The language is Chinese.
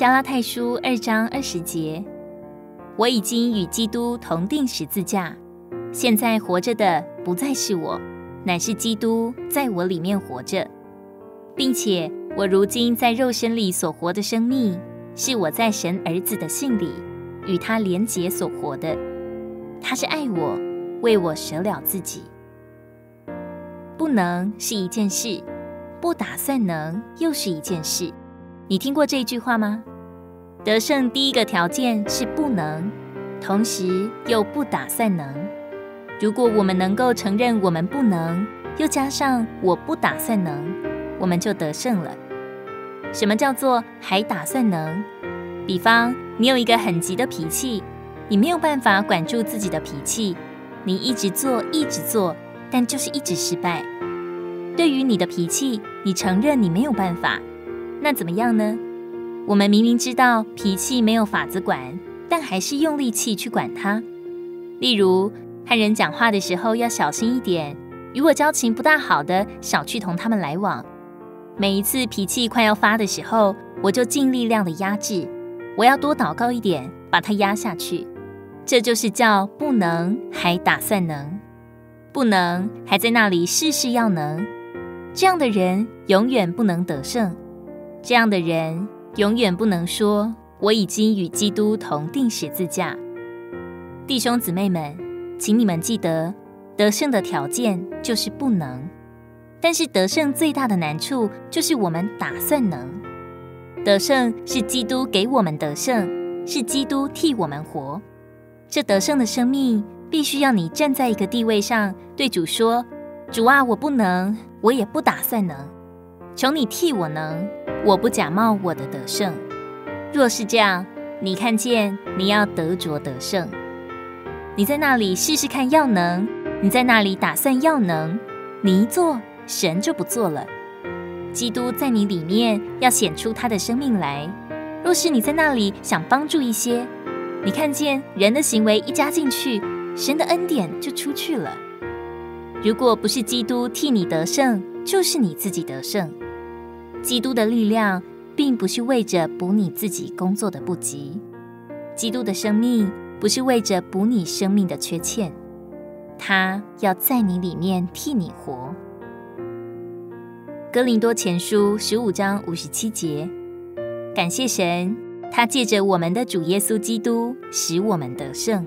加拉太书二章二十节：“我已经与基督同钉十字架，现在活着的不再是我，乃是基督在我里面活着，并且我如今在肉身里所活的生命，是我在神儿子的信里与他连结所活的。他是爱我，为我舍了自己。不能是一件事，不打算能又是一件事。你听过这句话吗？得胜第一个条件是不能，同时又不打算能。如果我们能够承认我们不能，又加上我不打算能，我们就得胜了。什么叫做还打算能？比方你有一个很急的脾气，你没有办法管住自己的脾气，你一直做一直做，但就是一直失败。对于你的脾气，你承认你没有办法，那怎么样呢？我们明明知道脾气没有法子管，但还是用力气去管它。例如，和人讲话的时候要小心一点，与我交情不大好的，少去同他们来往。每一次脾气快要发的时候，我就尽力量的压制。我要多祷告一点，把它压下去。这就是叫不能还打算能，不能还在那里事事要能。这样的人永远不能得胜。这样的人永远不能说我已经与基督同钉十字架。弟兄姊妹们，请你们记得，得胜的条件就是不能。但是得胜最大的难处就是我们打算能。得胜是基督给我们得胜，是基督替我们活。这得胜的生命必须要你站在一个地位上，对主说：“主啊，我不能，我也不打算能，求你替我能，我不假冒我的得胜。”若是这样，你看见你要得着得胜，你在那里试试看要能，你在那里打算要能，你一做，神就不做了。基督在你里面要显出他的生命来。若是你在那里想帮助一些，你看见人的行为一加进去，神的恩典就出去了。如果不是基督替你得胜，就是你自己得胜。基督的力量并不是为着补你自己工作的不及，基督的生命不是为着补你生命的缺欠，他要在你里面替你活。哥林多前书十五章五十七节，感谢神，他借着我们的主耶稣基督，使我们得胜。